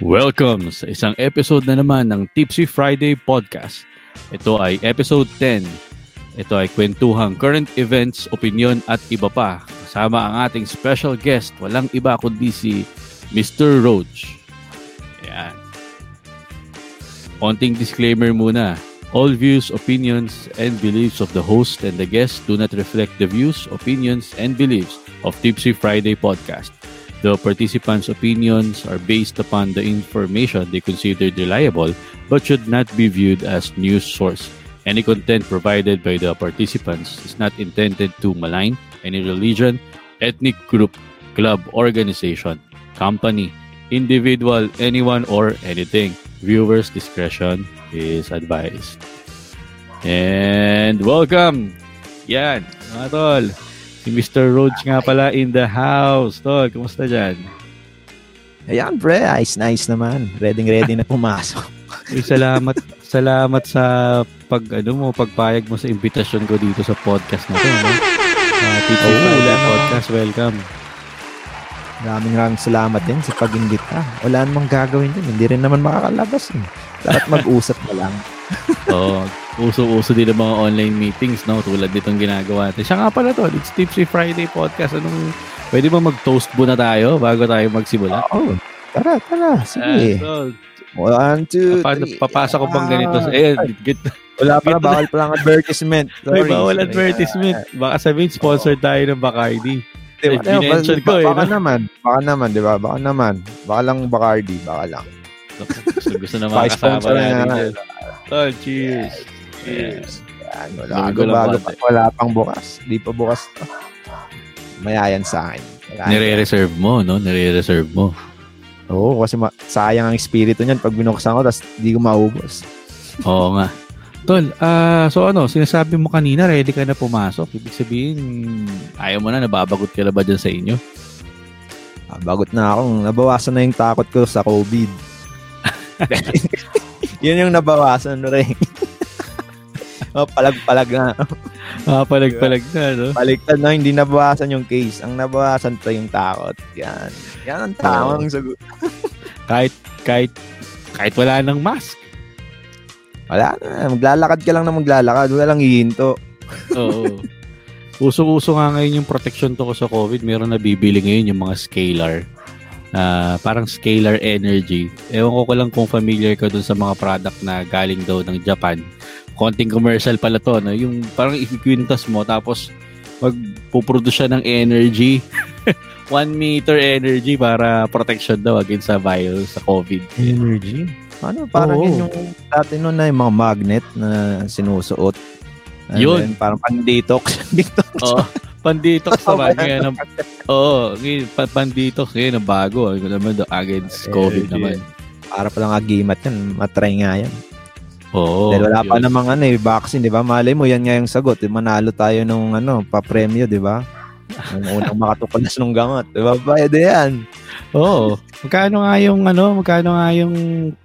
Welcome sa isang episode na naman ng Tipsy Friday Podcast. Ito ay episode 10. Ito ay kwentuhang current events, opinion at iba pa. Kasama ang ating special guest, walang iba kundi si Mr. Roach. Ayan. Konting disclaimer muna. All views, opinions, and beliefs of the host and the guest do not reflect the views, opinions, and beliefs of Tipsy Friday Podcast. The participants' opinions are based upon the information they considered reliable but should not be viewed as news source. Any content provided by the participants is not intended to malign any religion, ethnic group, club, organization, company, individual, anyone, or anything. Viewers' discretion is advised. And welcome! Yan, mga tol. Si Mr. Rhodes nga pala in the house. Tol, kumusta dyan? Ayan, pre. Nice, nice naman. Ready, ready na pumasok. Uy, salamat, salamat sa pag, ano mo, pagpayag mo sa invitasyon ko dito sa podcast na to. No? Uh, Teacher Oo, Friday wala Podcast, welcome. Maraming maraming salamat din sa pag-imbita. Wala namang gagawin din. Hindi rin naman makakalabas. Eh. Dapat mag-usap na lang. Oo, uso-uso din ang mga online meetings, no? Tulad nitong ginagawa natin. Siya nga pala to, it's Tipsy Friday Podcast. Anong, pwede ba mag-toast muna tayo bago tayo magsimula? Oo. Tara, tara. Sige. Ah, tol, One, two, paano, three. papasok ko bang ganito? Ah. Eh, get, Wala pa na. Bawal pa lang advertisement. Sorry. bawal Sorry. advertisement. Baka sabihin, sponsored tayo ng Bacardi. Di ba? Eh, binention ko, eh, Baka no? naman. Baka naman, di ba? Baka naman. Baka lang Bacardi. Baka lang. Gusto, gusto na Baka makasama sponsor na natin. yan. dyan. Cheers. Yan, wala, Bago bago, pa, wala pang bukas. Di pa bukas to. Mayayan sa akin. Nire-reserve mo, no? Nire-reserve mo. Oo, kasi ma- sayang ang espiritu niyan pag binuksan ko, tapos di ko maubos. Oo nga. Tol, ah so ano, sinasabi mo kanina, ready ka na pumasok. Ibig sabihin, ayaw mo na, nababagot ka na ba dyan sa inyo? Ah, bagot na ako. Nabawasan na yung takot ko sa COVID. Yun yung nabawasan rin. Oh, palag-palag na. Ah, palag-palag na, no? Baliktad na, hindi nabawasan yung case. Ang nabawasan pa yung takot. Yan. Yan ang tamang sagot. Kahit, kahit, kahit wala nang mask. Wala na. Maglalakad ka lang na maglalakad. Wala lang hihinto. Oo. Uso-uso nga ngayon yung protection to ko sa COVID. Meron na bibili ngayon yung mga scalar. Ah, parang scalar energy. Ewan ko ko lang kung familiar ka dun sa mga product na galing daw ng Japan. Konting commercial pala to, no? Yung parang ikikwintas mo tapos magpuproduce siya ng energy. 1 meter energy para protection daw against sa virus sa COVID. Energy? Ano, parang Oo. yun yung dati nun na yung mga magnet na sinusuot. And Yun. then, parang pan-detox. detox. Oo. Naman. yan. Ngayon, ang- Oo, ngayon, pa- panditox ngayon ang bago. Ano naman daw, against COVID naman. Para palang agimat yan. Matry nga yan. Oo. Dahil wala pa yun. namang ano eh, vaccine, di ba? Malay mo, yan nga yung sagot. Eh, manalo tayo nung ano, pa-premyo, di ba? Yung unang makatuklalas ng gamot. Di ba? Bayad yan. Oo. Magkano nga yung ano, magkano nga yung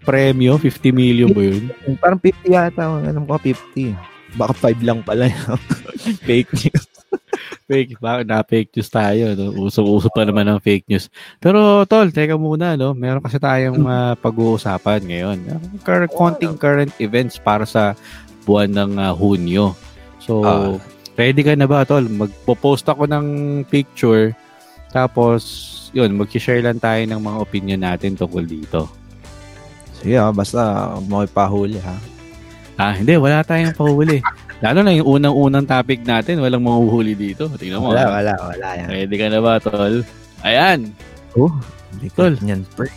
premyo? 50 million ba yun? Parang 50 yata. Alam ko, 50. Baka 5 lang pala. Fake news. Fake, bakit na fake news tayo, no? Uso-uso pa naman ang fake news. Pero tol, teka muna, no? Meron kasi tayong ah, pag-uusapan ngayon. Ah, Cur- konting current events para sa buwan ng ah, Hunyo. So, Ah. ready ka na ba, tol? Magpo-post ako ng picture. Tapos, yun, mag-share lang tayo ng mga opinion natin tungkol dito. Sige ah, basta huwag mo ipahuli ha. Ah, hindi, wala tayong pahuli. Lalo na yung unang-unang topic natin, walang mahuhuli dito. Tingnan mo. Wala, ah. wala, wala yan. Ready ka na ba, tol? Ayan, Oh, hindi ko yan. Pre.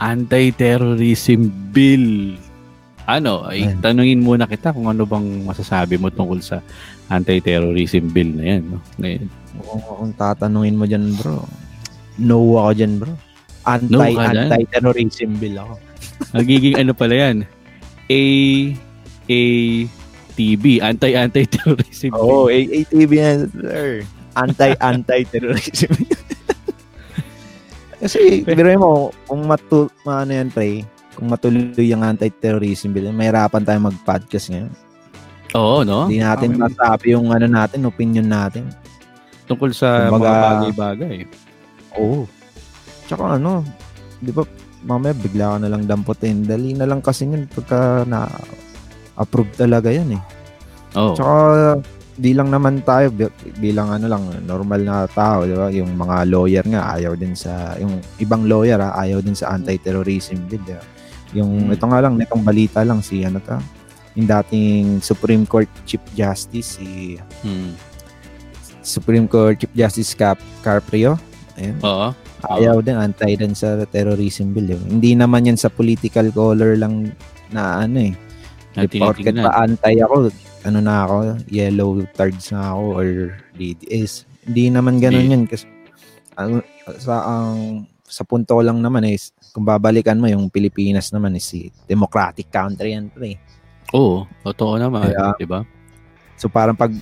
anti-terrorism bill. Ano, ay Ayan. tanungin muna kita kung ano bang masasabi mo tungkol sa anti-terrorism bill na yan. No? Ngayon. Kung, kung tatanungin mo dyan bro, no ako dyan bro. Anti, No anti-terrorism bill ako. Nagiging ano pala yan? A A TB, anti-anti-terrorism bill. Oo, oh, AATV yan, sir. Anti-anti-terrorism. Kasi, biro mo, kung matu, ano yan, pre, kung matuloy yung anti-terrorism bill, mahirapan tayo mag-podcast ngayon. Oo, no? Hindi natin Okay. masabi yung ano natin, opinion natin. Tungkol sa Kumbaga- mga bagay-bagay. Oo. Tsaka ano, di ba, mamaya bigla ka na lang damputin. Dali na lang kasi yun pagka na approve talaga yan eh. Oh. Tsaka di lang naman tayo bilang ano lang normal na tao, di ba? Yung mga lawyer nga ayaw din sa yung ibang lawyer ha, ayaw din sa anti-terrorism bill. Di ba? Yung Hmm. ito nga lang nitong balita lang si ano ta, yung dating Supreme Court Chief Justice si Hmm. Supreme Court Chief Justice Cap Carprio. Ayun. Oo. Ayaw din anti din sa terrorism bill. Yun. Hindi naman yan sa political color lang na ano eh. Na Porket pa anti ako, ano na ako, yellow cards na ako or DDS. Hindi naman ganun yun kasi ang sa ang sa punto lang naman is kung babalikan mo yung Pilipinas naman is si democratic country yan pre. Oo, totoo naman, Kaya- 'di ba? So parang pag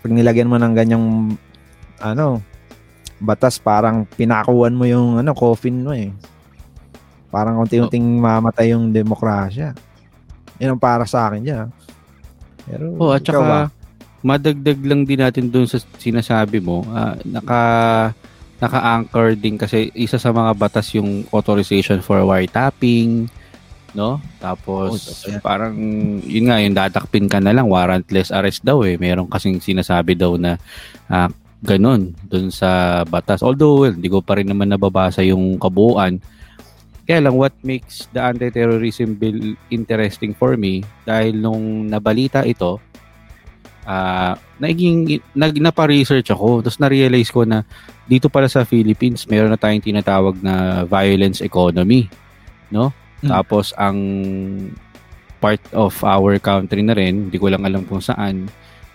pag nilagyan mo ng ganyang ano batas parang pinakuan mo yung ano coffin mo eh. Parang unti-unting mamatay yung demokrasya. Yan ang para sa akin yan. ah. Pero Oo, at ikaw ba? saka madagdag lang din natin doon sa sinasabi mo, ah, naka naka-anchor din kasi isa sa mga batas yung authorization for wiretapping, no? Tapos totoo yan. parang yun nga yung dadakpin ka na lang warrantless arrest daw eh. Meron kasing sinasabi daw na ah, ganun doon sa batas. Although well, hindi ko pa rin naman nababasa yung kabuuan. Kaya lang what makes the anti-terrorism bill interesting for me dahil nung nabalita ito ah naging nag napa-research ako. Tapos na-realize ko na dito pala sa Philippines meron na tayong tinatawag na violence economy no? Hmm. tapos ang part of our country na rin hindi ko lang alam kung saan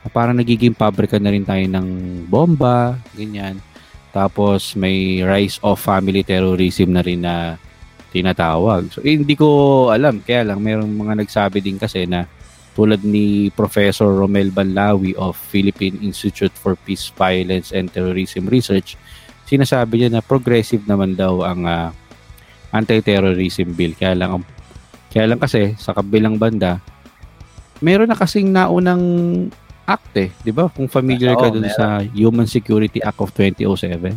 parang nagiging pabrika na rin tayo ng bomba ganyan. Tapos may rise of family terrorism na rin na tinatawag so eh, hindi ko alam kaya lang merong mga nagsabi din kasi na tulad ni Professor Romel Banlawi of Philippine Institute for Peace, Violence and Terrorism Research, sinasabi niya na progressive naman daw ang ah, anti-terrorism bill. Kaya lang, ang- kaya lang kasi sa kabilang banda, meron na kasing naunang act eh, 'di ba? Kung familiar ka Oo, dun meron. sa Human Security Act of 2007.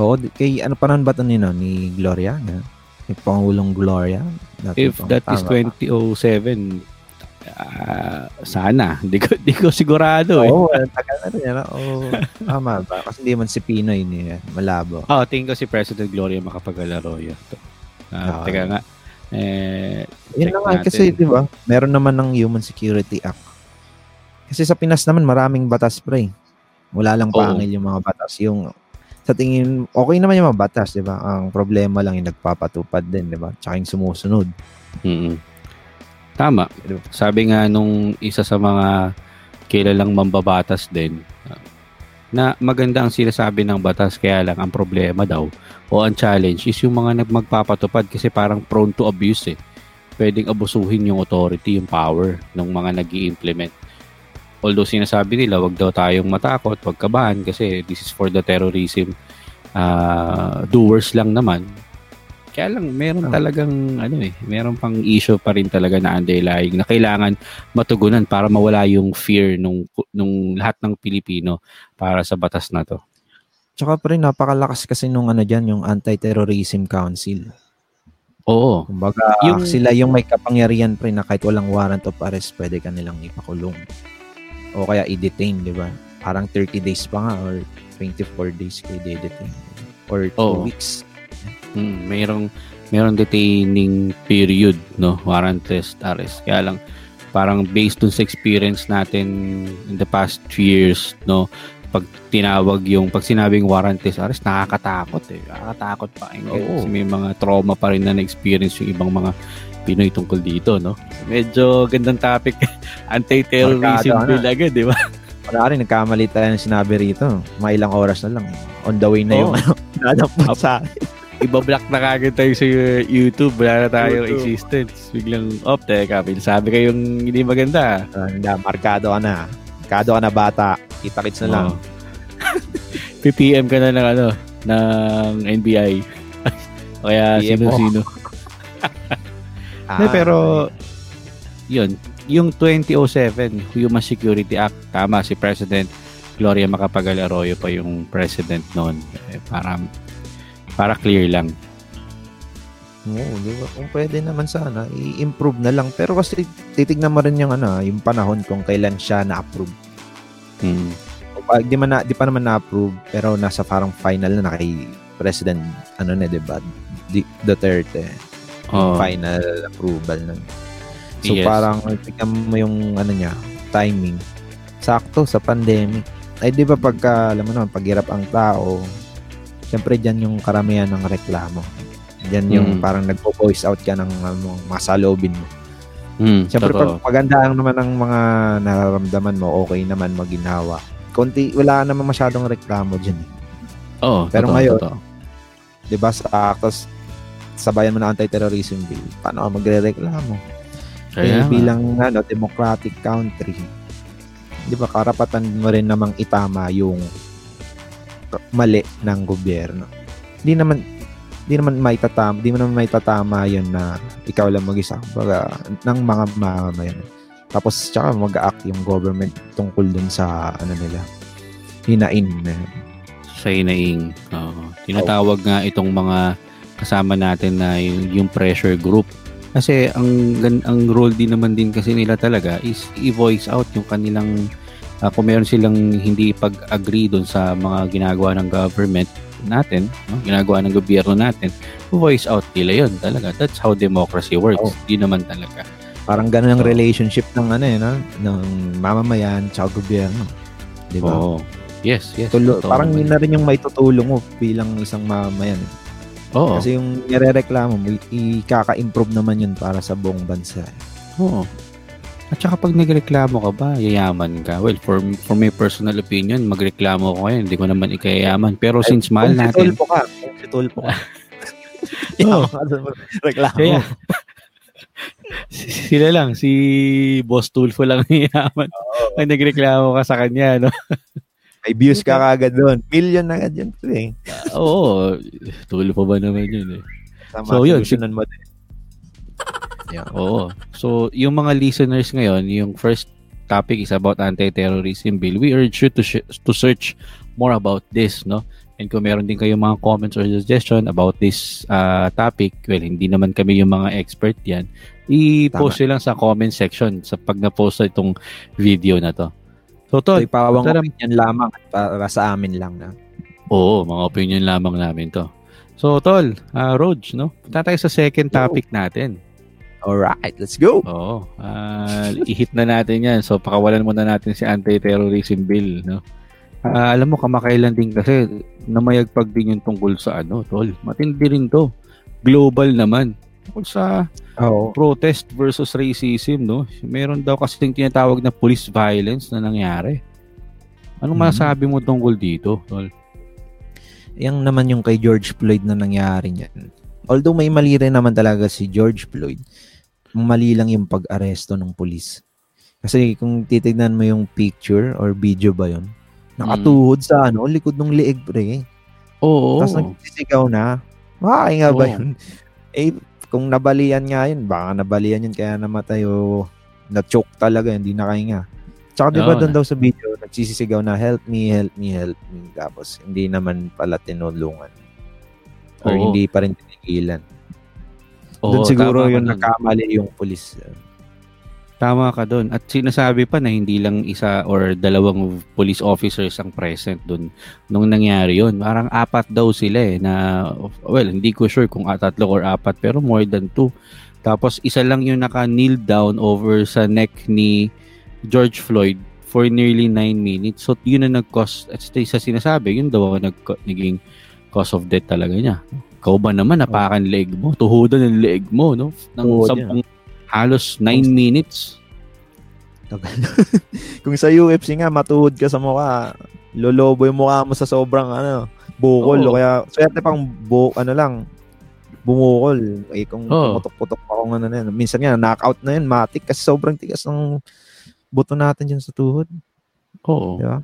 Oo, kay ano pa ba ito ni, no, ni Gloria? Nga? Ni Pangulong Gloria? Dati If that is tama ba? 2007, ah, sana. Hindi ko, di ko sigurado eh. Oo, oh, tagal na rin. Ano? Oo, tama ba? Kasi hindi man si Pinoy ni Malabo. Oh, tingin ko si President Gloria makapagalaro yun. Ah, Ah. teka nga. Eh, Yun na nga, natin. kasi di ba, meron naman ng Human Security Act. Kasi sa Pinas naman, maraming batas pre. Wala lang Oo. pangil yung mga batas. Yung sa tingin, okay naman yung mga batas, di ba? Ang problema lang yung nagpapatupad din, di ba? Tsaka yung sumusunod. mm Tama. Sabi nga nung isa sa mga kilalang mambabatas din, na maganda ang sinasabi ng batas kaya lang ang problema daw o ang challenge is yung mga nagmagpapatupad kasi parang prone to abuse eh. Pwedeng abusuhin yung authority, yung power ng mga nag implement Although sinasabi nila wag daw tayong matakot, wag kabahan kasi this is for the terrorism ah, doers lang naman. Kaya lang, meron Ah. talagang, ano eh, meron pang issue pa rin talaga na underlying na kailangan matugunan para mawala yung fear nung, nung lahat ng Pilipino para sa batas na to. Tsaka pre, napakalakas kasi nung ano dyan, yung Anti-Terrorism Council. Oo. Kumbaga, Yung- sila yung may kapangyarihan pre na kahit walang warrant of arrest, pwede ka nilang ipakulong. O kaya i-detain, di ba? Parang 30 days pa nga or 24 days kayo i-detain. Or 2 Oo. weeks. Mm, mayroong mayroong detaining period, no? Warrantless arrest. Kaya lang parang based dun sa experience natin in the past few years, no? Pag tinawag yung pag sinabing warrantless arrest, nakakatakot eh. Nakakatakot pa Oo. Kasi may mga trauma pa rin na na-experience yung ibang mga Pinoy tungkol dito, no? Medyo gandang topic. Anti-terrorism Markado bill agad, di ba? Wala rin, nagkamali tayo ng sinabi rito. Mga ilang oras na lang. On the way na yung Oo. ano, nadapot sa Ibablock na kagad tayo sa YouTube. Wala na tayong YouTube. existence. Biglang, oh, teka, sabi kayong hindi maganda. Uh, markado ka na. Markado ka na bata. Kita-kits na lang. Oo. PPM ka na ng ano, ng NBI. o kaya sino-sino. Ah, pero, yun, yung 2007 Human Security Act, tama si President Gloria Macapagal Arroyo pa yung president noon. Eh, para, para clear lang. Oo, di ba? Kung pwede naman sana, i-improve na lang. Pero kasi titignan mo rin yung ano, yung panahon kung kailan siya na-approve. Hmm. O pa- Di, man na, di pa naman na-approve, pero nasa parang final na, na kay President, ano na, di ba? Di- Duterte. Oh, Final approval nun. So Yes. parang tignan mo yung ano niya, timing. Sakto sa pandemic. Ay di ba pagka, alam mo naman, paghirap ang tao, syempre dyan yung karamihan ng reklamo. Dyan yung Mm. parang nagpo-voice out ka ng ano, masalobin mo. hmm, Siyempre totoo. pag maganda ang naman ng mga nararamdaman mo, okay naman maginawa. Konti, wala naman masyadong reklamo dyan. eh. Oo, Pero totoo, ngayon, totoo. Di ba sa actos, sabayan mo ng anti-terrorism bill, paano ka magre-reklamo? Kaya eh, bilang ano, democratic country, di ba karapatan mo rin namang itama yung mali ng gobyerno. Di naman di naman may tatama, di naman may tatama yun na ikaw lang mag-isa baga, ng mga mamamayan. Tapos tsaka mag-act yung government tungkol dun sa ano nila hinain na sa inaing. Oo. Tinatawag nga itong mga kasama natin na yung, yung pressure group. Kasi ang gan- ang role din naman din kasi nila talaga is i-voice out yung kanilang ah, kung meron silang hindi pag-agree doon sa mga ginagawa ng government natin, no? ginagawa ng gobyerno natin, voice out nila yun talaga. That's how democracy works. Oo. Di naman talaga. Parang ganun ang relationship ng ano eh, no? ng mamamayan sa gobyerno. Di ba? Oo. Yes, yes. Tulo, parang yun na rin yung may tutulong mo bilang isang mamamayan. eh. Oo. Kasi yung nirereklamo mo, ikaka-improve naman yun para sa buong bansa. Oo. At saka pag nagreklamo ka ba, yayaman ka. Well, for for my personal opinion, magreklamo ko ngayon, hindi ko naman ikayayaman. Pero since mahal Kung si natin, ka, kung si Tulpo ka. Oo. Reklamo. Kaya, si- sila lang, si Boss Tulfo lang yayaman. Pag nagreklamo ka sa kanya, no? May views ka kagad doon. Million na agad yun. pre. Oo, Tulfo ba naman yun eh. Tama, So, yun, solusyonan mo din. Yeah. Oo. So, yung mga listeners ngayon, yung first topic is about anti-terrorism bill. We urge you to sh- to search more about this, no? And kung meron din kayong mga comments or suggestion about this uh, topic, well, hindi naman kami yung mga expert yan, i-post nyo lang sa comment section sa pag na-post itong video na to. So, So, Tol, ipawang tara. opinion lamang para sa amin lang na. oo, mga opinion lamang namin to. So, Tol, uh, Rog, no? Punta tayo sa second topic natin. Alright, let's go. Oo. Ah, i-hit na natin yan. So, pakawalan muna natin si anti-terrorism bill, no? Ah, alam mo, kamakailan din kasi namayagpag din yung tungkol sa ano, tol. Matindi rin to. Global naman. Tungkol sa Oo. protest versus racism, no? Meron daw kasi yung tinatawag na police violence na nangyari. Anong Mhm. masasabi mo tungkol dito, tol? Yang naman yung kay George Floyd na nangyari niyan. Although may mali rin naman talaga si George Floyd, mali lang yung pag-aresto ng pulis. Kasi kung titignan mo yung picture or video ba yun, nakatuhod sa ano, likod ng liig pre. Oo. Tapos nagsisigaw na. Makakainga ba Oo. yun? Eh, kung nabalian nga yun, baka nabalian yun kaya namatay o na-choke talaga, hindi nakahinga. Tsaka di ba Oo. doon daw sa video, nagsisisigaw na help me, help me, help me. Tapos hindi naman pala tinulungan. Or Oo. hindi pa rin tinigilan. Oo, doon siguro tama ka yung pulis. Tama ka doon. At sinasabi pa na hindi lang isa or dalawang police officers ang present doon nung nangyari yon. Parang apat daw sila eh na well, hindi ko sure kung tatlo or apat pero more than two. Tapos isa lang yung naka-kneel down over sa neck ni George Floyd for nearly 9 minutes. So yun na nag-cause at sa sinasabi, yun daw ang nag naging cause of death talaga niya. Ikaw ba naman napakan leg mo? Tuhudan ng leg mo, no? Ng Tuhod sampung halos 9 minutes. Kung sa UFC nga, matuhod ka sa mukha, lolobo yung mukha mo sa sobrang ano, bukol. Oo. O kaya, swerte pang bu, ano lang, bumukol. Eh, kung Oo. putok-putok pa kung ano na yan. Minsan nga, knockout na yun, matik, kasi sobrang tigas ng buto natin dyan sa tuhod. Oo. Di ba?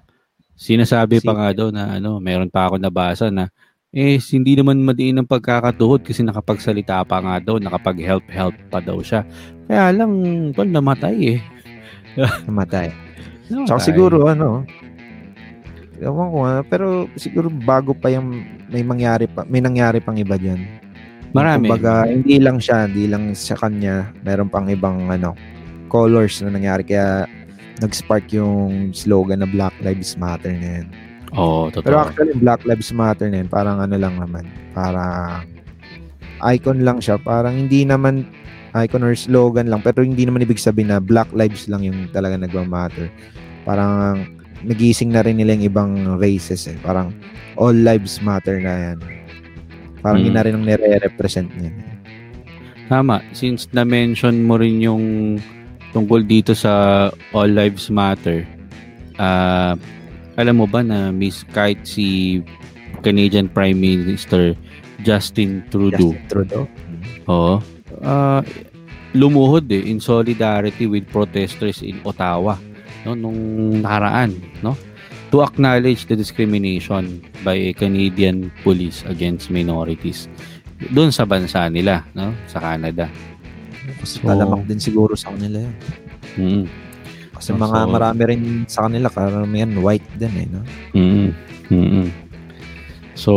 Sinasabi pa Si- nga daw na ano, meron pa ako nabasa na eh hindi naman madiin ang pagkakatuhod kasi nakapagsalita pa nga daw, nakapag-help-help pa daw siya. Kaya lang, tol, namatay eh. Namatay. Namatay. Tsaka siguro, ano, ewan ko pero siguro bago pa yung may mangyari pa, may nangyari pang iba dyan. Marami. Kumbaga, hindi lang siya, hindi lang sa kanya, meron pang ibang ano, colors na nangyari. Kaya nag-spark yung slogan na Black Lives Matter na yan. Oo, totoo. Pero actually, Black Lives Matter na yan, parang ano lang naman, parang icon lang siya. Parang hindi naman icon or slogan lang, pero hindi naman ibig sabihin na Black Lives lang yung talaga nagmamatter. Parang nagising na rin nila yung ibang races eh. Parang all lives matter na yan. Parang Mm. yun na rin ang nire-represent niya. Tama. Since na-mention mo rin yung tungkol dito sa All Lives Matter, ah alam mo ba na miss kahit si Canadian Prime Minister Justin Trudeau, Justin Trudeau. oo, ah, lumuhod eh in solidarity with protesters in Ottawa no nung nakaraan no to acknowledge the discrimination by a Canadian police against minorities doon sa bansa nila no sa Canada So- talamak din siguro sa kanila yun. mm. Kasi So- mga marami rin sa kanila, karamihan white din eh. No? Mm. Mm. So,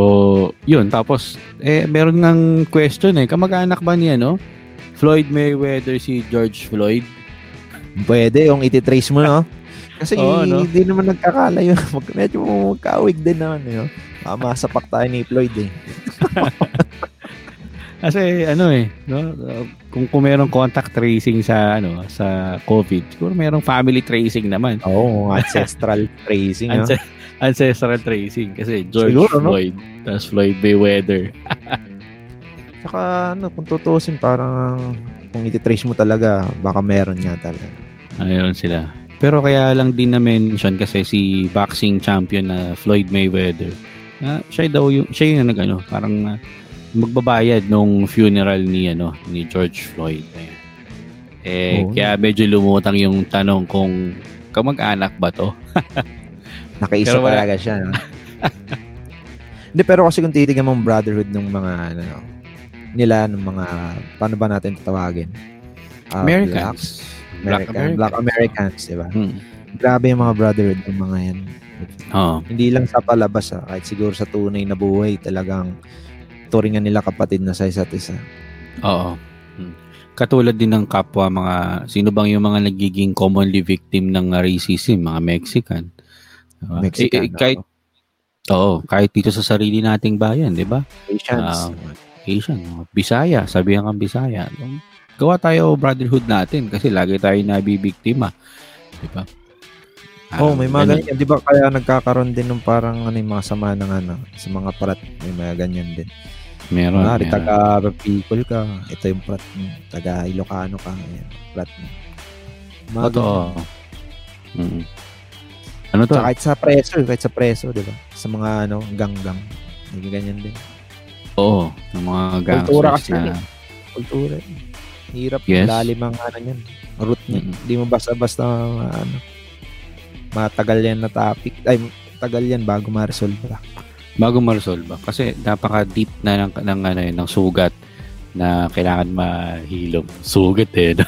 yun. Tapos, eh, meron ng question eh. Kamag-anak ba niya, no? Floyd Mayweather si George Floyd? Pwede yung ititrace mo, no? Kasi Oo, no? hindi naman nagkakalayo. Mag, medyo magkawig din naman, eh, no? Ah, masapak tayo ni Floyd eh. Kasi ano eh, no? Uh, Kung, kung merong contact tracing sa ano sa COVID, siguro merong family tracing naman. Oo, ancestral tracing, no? Ance- ancestral tracing kasi George Siguro, no? Floyd, tapos Floyd Mayweather. Saka, ano, kung tutusin, parang kung ititrace mo talaga, baka meron nga talaga. Ayun sila. Pero kaya lang din na-mention kasi si boxing champion na Floyd Mayweather. na siya daw yung siya yung nag ano, parang ah, magbabayad nung funeral ni ano ni George Floyd. Eh Oo. kaya medyo lumutang yung tanong kung kamag-anak ba to? Nakaisa Pero talaga siya, no? Hindi, pero kasi kung titignan mo brotherhood ng mga, ano, nila, ng mga, paano ba natin tatawagin? Ah, Americans. Black, American, Black Americans, di ba? Hmm. Grabe yung mga brotherhood ng mga yan. Oo. Hindi lang sa palabas, ah, kahit siguro sa tunay na buhay, talagang turingan nila kapatid na sa isa't isa. Oo. Hmm. Katulad din ng kapwa mga sino bang yung mga nagiging commonly victim ng uh, racism, mga Mexican. Diba? Mexican, Eh, eh, kahit Oo, kahit dito sa sarili nating bayan, 'di ba? Asians. Ah, Asian, Bisaya, sabihan kang Bisaya. Gawa tayo brotherhood natin kasi lagi tayo nabibiktima. 'Di ba? oh, may mga ganyan. Di ba kaya nagkakaroon din ng parang ano, yung mga sama ng ano, sa mga prat, may mga ganyan din. Meron. Kunwari, meron. taga Bicol ka, ito yung prat mo. Taga Ilocano ka, ayan, prat mo. Mga Totoo. Mm. Ano to? Tsaka kahit sa preso, kahit sa preso, di ba? Sa mga ano, gang-gang. May ganyan din. Oo, ng mga gangsters Kultura kasi na yun Kultura. eh. Hirap Yes. lalim ang ano yan. Root niya. Mm-mm. Hindi mo basta-basta ano, matagal yan na topic. Ay, tagal yan bago ma-resolve. Bago ma-resolve kasi napaka-deep na ng, ng ano yun, ng sugat na kailangan mahilom. Sugat eh. no?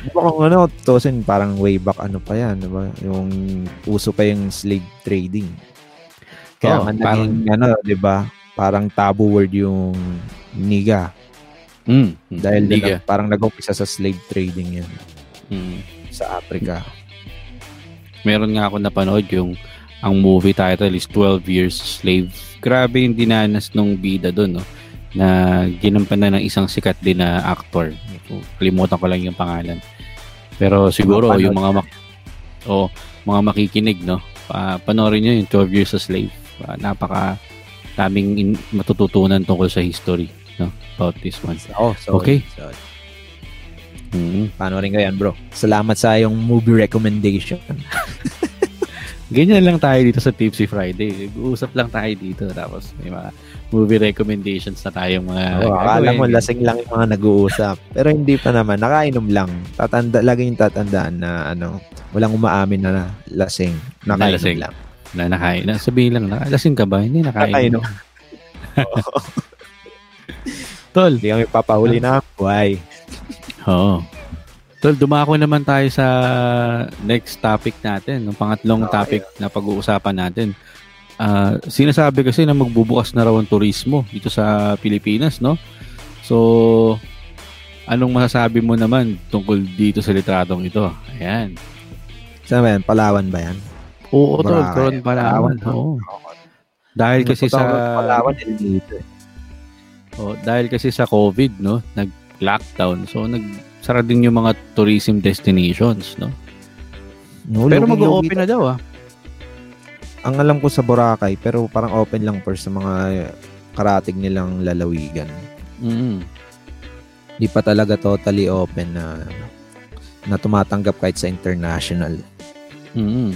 Di ba kung ano, tutusin, parang way back ano pa yan, di ba? Yung uso pa yung slave trading. Kaya Oo, nga naging, ano, di ba? Parang taboo word yung niga. Mm. Dahil Hindi na, parang nag-umpisa sa slave trading yan Mm. sa Africa. Meron nga ako napanood yung ang movie title is 12 Years Slave. Grabe yung dinanas nung bida doon, no? Na ginampan na ng isang sikat din na actor. Kalimutan ko lang yung pangalan. Pero siguro Mapanood yung mga mak- o mga makikinig, no? Pa panoorin nyo yung 12 Years a Slave. Ah, napaka daming in- matututunan tungkol sa history, no? About this one. Oh, sorry. Okay. Sorry. Mm. Paano rin ko yan, bro? Salamat sa yung movie recommendation. Ganyan lang tayo dito sa Tipsy Friday. Uusap lang tayo dito. Tapos may mga movie recommendations na tayong mga Oh, akala mo lasing lang yung mga nag-uusap. Pero hindi pa naman. Nakainom lang. Tatanda, lagi yung tatandaan na ano, walang umaamin na lasing. Nakainom lasing. lang. na nakain. Na, sabihin lang, nakalasing ka ba? Hindi, nakain. Nakainom. Tol, Hindi kami papahuli na. Why? Oo. Tol, dumako naman tayo sa next topic natin. Yung pangatlong Okay. topic na pag-uusapan natin. uh, sinasabi kasi na magbubukas na raw ang turismo dito sa Pilipinas, no? So, anong masasabi mo naman tungkol dito sa litratong ito? Ayan. Saan ba yan? Palawan ba yan? Oo, tol. Coron Palawan. Oo. Dahil kasi sa... Palawan dito. Oh, dahil kasi sa COVID, no? Nag-lockdown. So, nagsara din yung mga tourism destinations, no? no Pero mag-open na daw, ah ang alam ko sa Boracay, pero parang open lang for sa mga karatig nilang lalawigan. Mm-hmm. Di pa talaga totally open na na tumatanggap kahit sa international. Mm-hmm.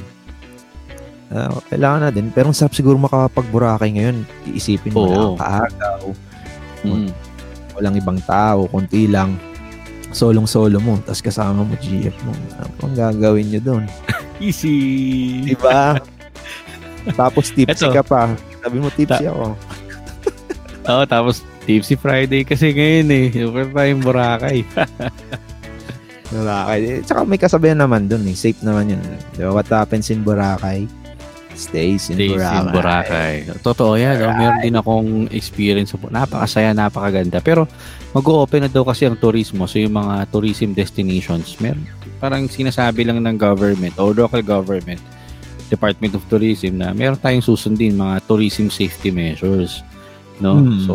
Uh, kailangan na din. Pero ang sarap siguro makapag Boracay ngayon. Iisipin mo Oo. na kaagaw. Mm-hmm. Walang ibang tao, konti lang. Solong-solo mo, tapos kasama mo GF mo. Ano ang gagawin nyo doon? Easy! Diba? Tapos tipsy Ito. ka pa. Sabi mo tipsy Ta- ako. Oo, tapos tipsy Friday kasi ngayon eh. Super tayong Boracay. Boracay. Tsaka may kasabihan naman dun eh. Safe naman yun. Diba? What happens in Boracay stays in stays Boracay. in Boracay. Totoo yan. No? Meron din akong experience. Napakasaya, napakaganda. Pero mag-open na daw kasi ang turismo. So yung mga tourism destinations, meron parang sinasabi lang ng government o local government Department of Tourism na meron tayong susundin mga tourism safety measures. No? Hmm. So,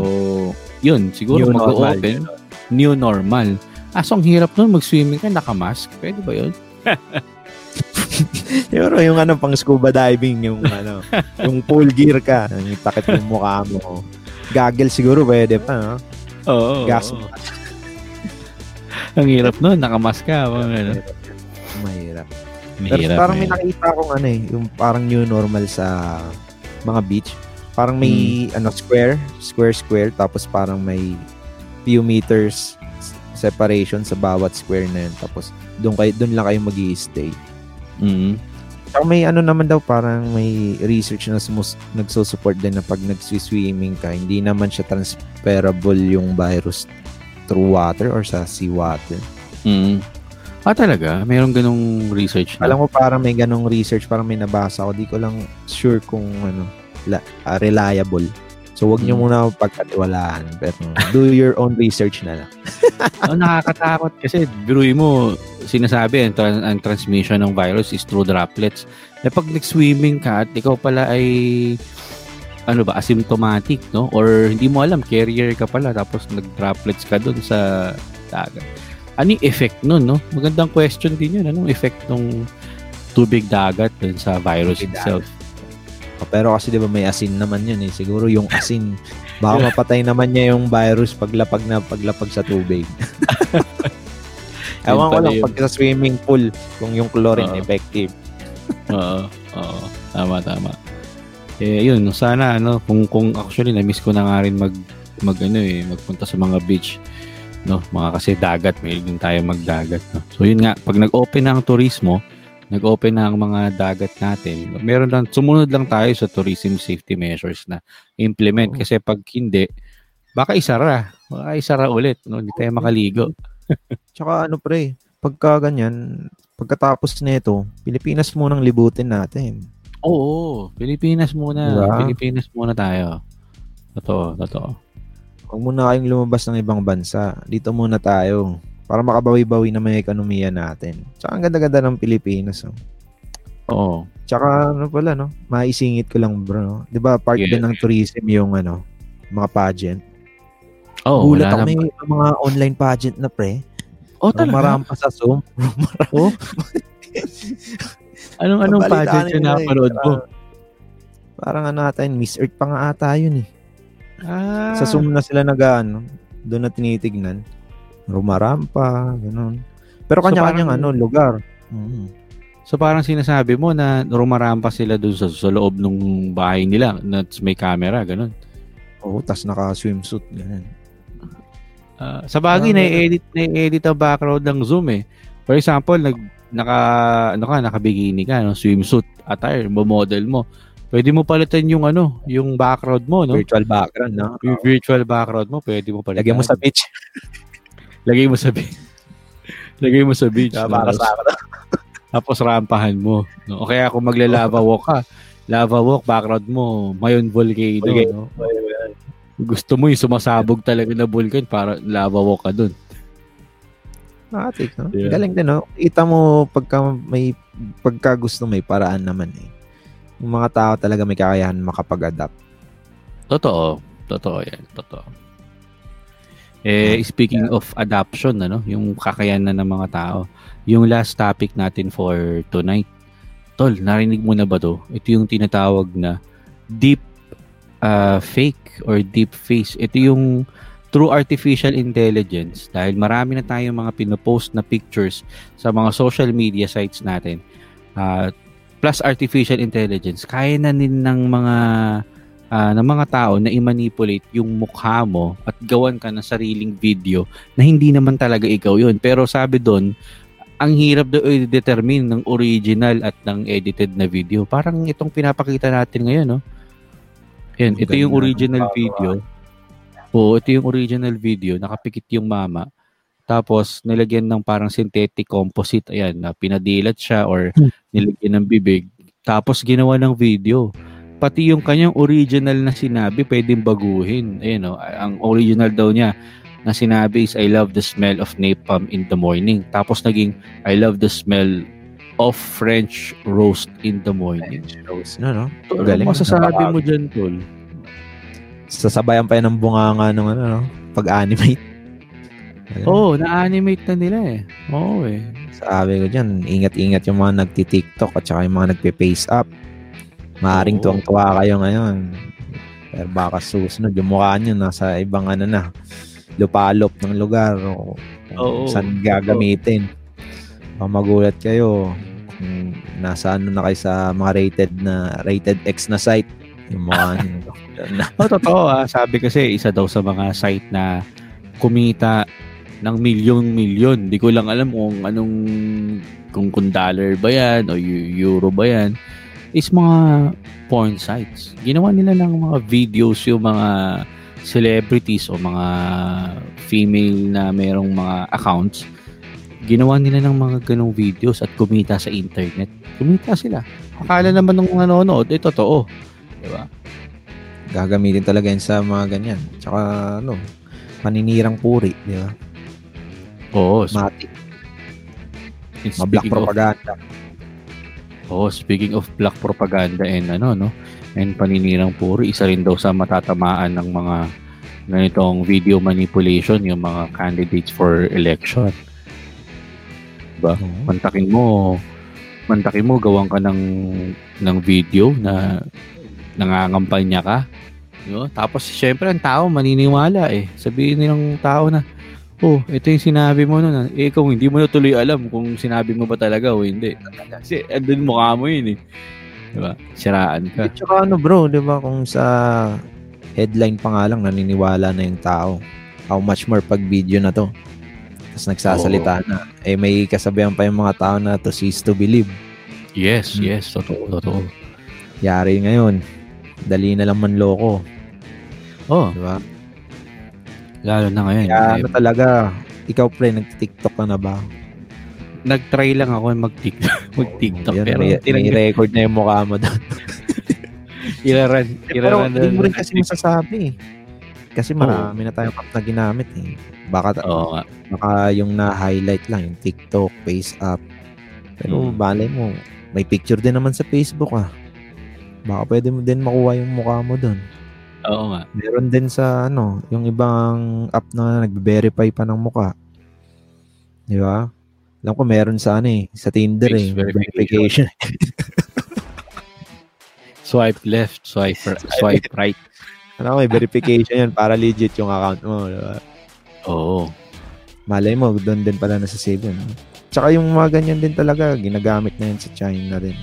yun, siguro mag-open. New normal. Ah, so ang hirap nun, mag-swimming ka, naka-mask. Pwede ba yun? Pero yung ano pang scuba diving, yung ano, yung pool gear ka, yung takip ng mukha mo. Gaggle siguro pwede pa, no? Oo. Gas oo. ang hirap nun, naka-mask ka. Ano. Mahirap. Mahirap, Pero parang may nakita akong ano eh, yung parang new normal sa mga beach. Parang may hmm. ano square, square square tapos parang may few meters separation sa bawat square na yun. Tapos doon kayo doon lang kayo magi-stay. Mm. Saka may ano naman daw parang may research na sumus- nagsusupport din na pag nag-swimming ka, hindi naman siya transferable yung virus through water or sa seawater. Mm. Ah, talaga? Mayroong ganong research na? Alam mo, parang may ganong research, parang may nabasa ako. Di ko lang sure kung ano, la, uh, reliable. So, wag niyo hmm. muna pagkatiwalaan. Pero do your own research na lang. oh, nakakatakot kasi biruin mo, sinasabi ang, tra- ang transmission ng virus is through droplets. Eh, pag nag-swimming ka at ikaw pala ay ano ba, asymptomatic, no? Or hindi mo alam, carrier ka pala tapos nag-droplets ka dun sa dagat ano yung effect nun, no? Magandang question din yun. Anong effect ng tubig dagat dun sa virus tubig itself? Oh, pero kasi 'di ba may asin naman 'yun eh. Siguro yung asin baka mapatay naman niya yung virus paglapag na paglapag sa tubig. Ewan ko lang pag sa swimming pool kung yung chlorine uh, effective. Oo. Oo. Tama tama. Eh yun, sana ano kung kung actually na miss ko na nga rin mag mag ano eh, magpunta sa mga beach no mga kasi dagat may din tayo magdagat no so yun nga pag nag-open na ang turismo nag-open na ang mga dagat natin meron lang sumunod lang tayo sa tourism safety measures na implement kasi pag hindi baka isara baka isara ulit no hindi tayo makaligo tsaka ano pre pagka ganyan pagkatapos nito Pilipinas munang libutin natin oo Pilipinas muna diba? Pilipinas muna tayo totoo totoo Huwag muna kayong lumabas ng ibang bansa. Dito muna tayo para makabawi-bawi na may ekonomiya natin. Tsaka ang ganda-ganda ng Pilipinas. Oh. Oo. Tsaka ano pala, no? Maisingit ko lang, bro. No? Di ba part yeah. din ng tourism yung ano, mga pageant? Oh, Gulat ako may mga online pageant na pre. Oh, talaga? Marampa sa Zoom. oh? anong anong pageant yung napanood mo? Parang ano ata yun, Miss Earth pa nga ata yun eh. Ah. Sa Zoom na sila nag ano, doon na tinitignan. Rumarampa, ganun. Pero kanya-kanyang so, ano, lugar. Mm. So parang sinasabi mo na rumarampa sila doon sa, sa loob ng bahay nila na may camera, ganun. Oo, tas naka-swimsuit, ganun. Uh, sa bagay, uh, na-edit, na-edit ang background ng Zoom eh. For example, nag, naka, ano ka, naka-bikini ka, no? swimsuit attire, mo-model mo Pwede mo palitan yung ano, yung background mo, no? Virtual background, no? Yung virtual background mo, pwede mo palitan. Lagay mo sa beach. Lagay mo sa beach. Lagay mo sa beach. Kaya para sa. Tapos rampahan mo. No? O kaya kung maglalava walk ka, lava walk, background mo, Mayon Volcano. Volcano. No? Gusto mo yung sumasabog talaga na vulkan para lava walk ka dun. Matik, no? Yeah. Galing din, no? Ita mo pagka may pagka gusto may paraan naman eh. Yung mga tao talaga may kakayahan makapag-adapt. Totoo. Totoo yan. Totoo. Eh, speaking of adoption, ano, yung kakayanan ng mga tao, yung last topic natin for tonight, tol, narinig mo na ba to? Ito yung tinatawag na deep uh, fake or deep face. Ito yung true artificial intelligence dahil marami na tayong mga pinopost na pictures sa mga social media sites natin. Uh, plus artificial intelligence, kaya na din ng mga uh, ng mga tao na i-manipulate yung mukha mo at gawan ka ng sariling video na hindi naman talaga ikaw yun. Pero sabi doon, ang hirap daw i-determine ng original at ng edited na video. Parang itong pinapakita natin ngayon, no? Yan, ito yung original video. Oo, ito yung original video. Nakapikit yung mama. Tapos, nilagyan ng parang synthetic composite. Ayan, na pinadilat siya or nilagyan ng bibig. Tapos, ginawa ng video. Pati yung kanyang original na sinabi, pwedeng baguhin. Ayan, no? ang original daw niya na sinabi is, I love the smell of napalm in the morning. Tapos, naging, I love the smell of French roast in the morning. French roast, no, no? Tol, Galing. ano masasabi mo dyan, Tol? Sasabayan pa yan ng bunganga nung ano, no? Pag-animate. Oo, oh, na-animate na nila eh. Oo eh. Sabi ko dyan, ingat-ingat yung mga nagti-TikTok at saka yung mga nagpe-face up. Maaring tuwang-tuwa kayo ngayon. Pero baka susunod, yung mukha nyo nasa ibang ano na, lupalop ng lugar o Oo. saan gagamitin. Baka magulat kayo kung nasa ano na kayo sa mga rated na rated X na site yung nyo. na, Oh, totoo ah. Sabi kasi isa daw sa mga site na kumita ng milyon-milyon. Di ko lang alam kung anong kung kung dollar ba yan o eu- euro ba yan. Is mga porn sites. Ginawa nila ng mga videos yung mga celebrities o mga female na merong mga accounts. Ginawa nila ng mga ganong videos at kumita sa internet. Kumita sila. Akala naman ng nanonood, eh totoo. Diba? gagamitin talaga yan sa mga ganyan. Tsaka ano, paninirang puri, di ba? Oo. Mati, ma-black propaganda. Oh, speaking of black propaganda and ano no, and paninirang puri, isa rin daw sa matatamaan ng mga ganitong video manipulation yung mga candidates for election. Diba? Oo. Mantakin mo, mantakin mo, gawan ka ng, ng video na nangangampanya ka. No? Tapos, syempre, ang tao maniniwala eh. Sabihin nilang tao na, oh, ito yung sinabi mo nun. Eh, kung hindi mo na tuloy alam kung sinabi mo ba talaga o hindi. Kasi, andun mukha mo yun eh. Diba? Siraan ka. At saka ano bro, di ba, kung sa headline pa nga lang, naniniwala na yung tao. How much more pag video na to. Tapos nagsasalita na. Eh, may kasabihan pa yung mga tao na to cease to believe. Yes, Hmm. yes. Totoo, totoo. Yari ngayon. Dali na lang manloko. Oh, Di ba? lalo na ngayon. Kaya ano talaga, ikaw pre, nag-tiktok ka na ba? nag-try lang ako mag-TikTok. mag-TikTok. Yan, pero tinang- record na yung mukha mo doon. ilaran, Pero ilaran hindi mo rin kasi masasabi eh. Kasi marami na tayong app na ginamit eh. Baka, Oo nga. baka yung na-highlight lang, yung TikTok, Face App. Pero Hmm. balay mo, may picture din naman sa Facebook ah. Baka pwede mo din makuha yung mukha mo doon. Oo nga. Meron din sa ano, yung ibang app na nagbe-verify pa ng mukha. Di ba? Alam ko meron sa ano eh, sa Tinder Face eh, verification. verification. Swipe left, swipe, swipe right. Ano may verification yan para legit yung account mo, di ba? Oo. Malay mo, doon din pala nasa save yun. Tsaka yung mga ganyan din talaga, ginagamit na yun sa China rin.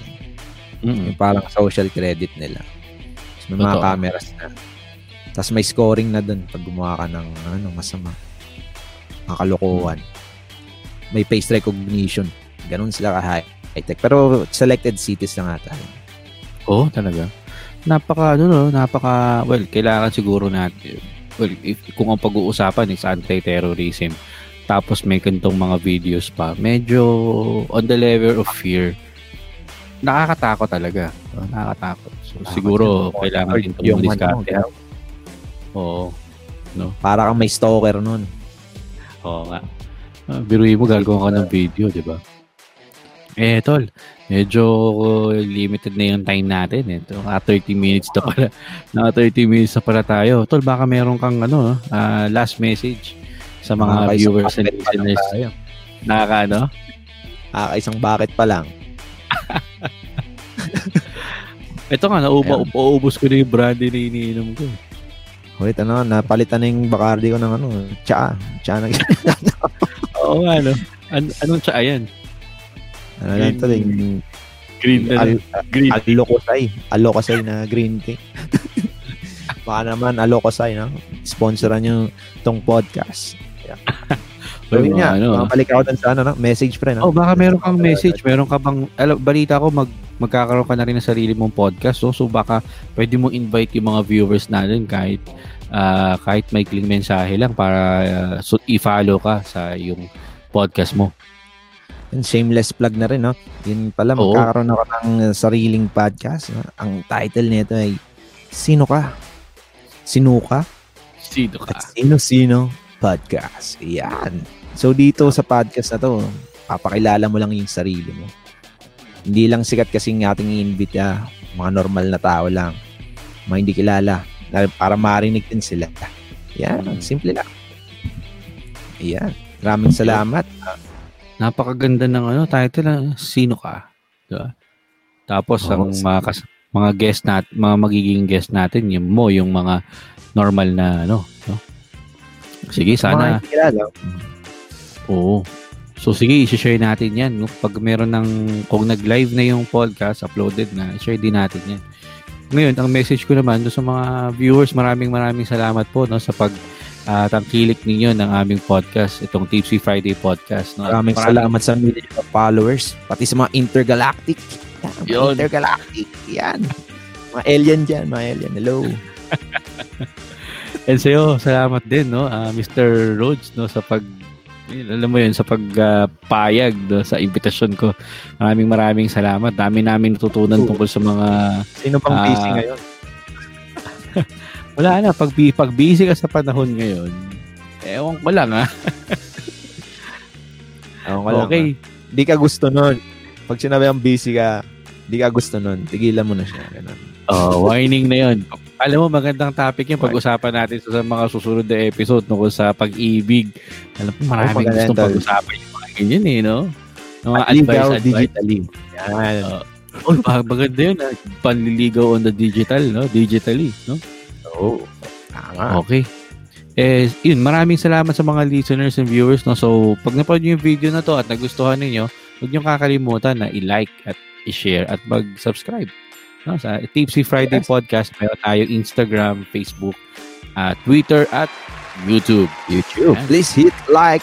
Mm. Yung parang social credit nila. Tapos may mga Totoo. cameras na. Tapos may scoring na doon pag gumawa ka ng ano, masama. Mga kalokohan. May face recognition. Ganun sila ka high-tech. Pero selected cities lang ata. Oo, talaga. Napaka, ano no, napaka, well, kailangan siguro natin, well, if, kung ang pag-uusapan is anti-terrorism, tapos may kantong mga videos pa, medyo on the level of fear, nakakatakot talaga. Nakakatakot. So, Nakakatakot siguro, yung- kailangan din yung tumulis ano. Oo. Para kang may stalker nun. Oo nga. Uh, biruin mo, gagawa ka ng video, di ba? Eh, tol, medyo limited na yung time natin. Eh. Ito, naka 30 minutes na pala. Naka 30 minutes na pala tayo. Tol, baka meron kang ano, ah, last message sa mga Nakakaisang viewers and listeners. Nakaka, ano? Nakakaisang bucket pa lang. Ito nga, nauba, upaubos ko na yung brandy na iniinom ko. Wait, ano, napalitan na yung Bacardi ko ng ano, tsa. Tsa na. Oo nga, no? An- anong tsa yan? Ano lang to, yung Green na al- green. alokosay. Alokosay na green tea. Baka naman alokosay, no? Sponsoran yung tong podcast. So, yun nga, ano, mabalik ako dun sa ano, no? message pre, no? Oh, baka meron kang message, meron ka bang alam, balita ko mag magkakaroon ka na rin ng sarili mong podcast. So, so baka pwede mo invite yung mga viewers natin kahit ah, kahit may kling mensahe lang para ah, so, i-follow ka sa yung podcast mo. Yung shameless plug na rin, no? Yun pala, Oo. magkakaroon ako ng sariling podcast. No? Ang title nito ay Sino Ka? Sino Ka? Sino ka? At Sino-Sino Podcast. Yan. So, dito sa podcast na to, papakilala mo lang yung sarili mo. Hindi lang sikat kasing ating i-invite, ah, mga normal na tao lang. Mga hindi kilala. Para marinig din sila. Yan, Mm. simple lang. Yan. Maraming salamat. Napakaganda ng ano, title ah, Sino ka? Diba? Tapos ang Oo. mga kas- mga guest nat mga magiging guest natin yung mo yung mga normal na ano, no? Sige, sana. Oo. So sige, i-share natin 'yan no. Pag meron ng kung nag-live na yung podcast, uploaded na, share din natin 'yan. Ngayon, ang message ko naman do sa mga viewers, maraming maraming salamat po no sa pag ah, tangkilik ninyo ng aming podcast, itong Tipsy Friday podcast no. Maraming salamat sa million of followers. Pati sa mga intergalactic. Yan, mga Yun. intergalactic. Yan. Mga alien dyan, mga alien. Hello. And sa'yo, salamat din, no, ah, Mr. Rhodes, no, sa pag, alam mo yun, sa pagpayag no, sa invitasyon ko. Maraming maraming salamat. Dami namin natutunan tungkol sa mga, Sino pang Ah. busy ngayon? wala na, pag, pag busy ka sa panahon ngayon, ewan ko lang, ha. Ewan ko lang, Okay. ah. Di ka gusto nun. Pag sinabi ang busy ka, di ka gusto nun. Tigilan mo na siya. Ganun. Oh, warning na yun. Alam mo, magandang topic yung pag-usapan natin sa mga susunod na episode tungkol sa pag-ibig. Alam mo, maraming yan, gustong pag-usapan yung mga ganyan eh, no? Yung mga advice, advice. digitally. Yan. Oh, baka maganda yun. ah. Panliligaw on the digital, no? Digitally, no? Oo. Tama. Okay. Eh, yun, maraming salamat sa mga listeners and viewers, no? So, pag napanood nyo yung video na to at nagustuhan ninyo, huwag nyo kakalimutan na i-like at i-share at mag-subscribe. No? Sa Tipsy Friday Yes. Podcast, meron tayo Instagram, Facebook, at Twitter at YouTube. YouTube. Yan. Please hit like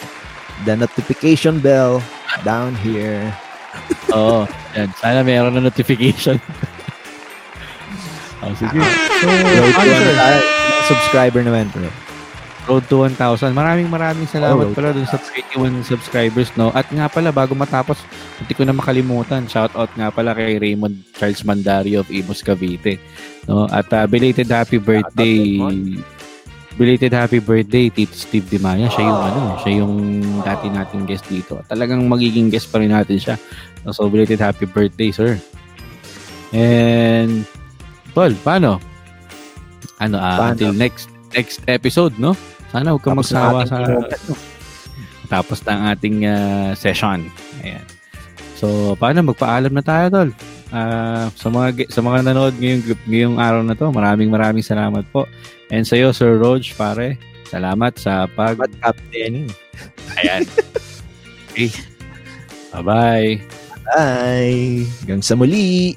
the notification bell down here. Oo. yan. Sana meron na notification. oh, sige. So, Road to sir? tayo? Subscriber naman. Bro. Road to 1,000. Maraming maraming salamat Oh, pala dun sa 21 subscribers, no? At nga pala, bago matapos, hindi ko na makalimutan, shout out nga pala kay Raymond Charles Mandario of Imus Cavite. No? At uh, belated happy birthday, belated happy birthday, Tito Steve Dimaya. Siya yung, ano, siya yung dati nating guest dito. Talagang magiging guest pa rin natin siya. So, belated happy birthday, sir. And, Paul, paano? Ano, ah, Paano? until next next episode, no? Sana huwag kang magsawa ating sa tapos na ang ating ah, session. Ayan. So, paano magpaalam na tayo, tol? Ah, sa mga sa mga nanood ngayong ngayong araw na to, maraming maraming salamat po. And sa iyo, Sir Rog, pare, salamat sa pag But captain. Ayan. okay. Bye-bye. Bye. Hanggang sa muli.